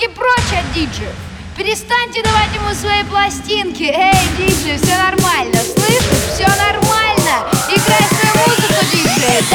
Руки прочь от диджеев! Перестаньте давать ему свои пластинки! Эй, диджей, все нормально, слышишь? Все нормально! Играй свою музыку, диджей!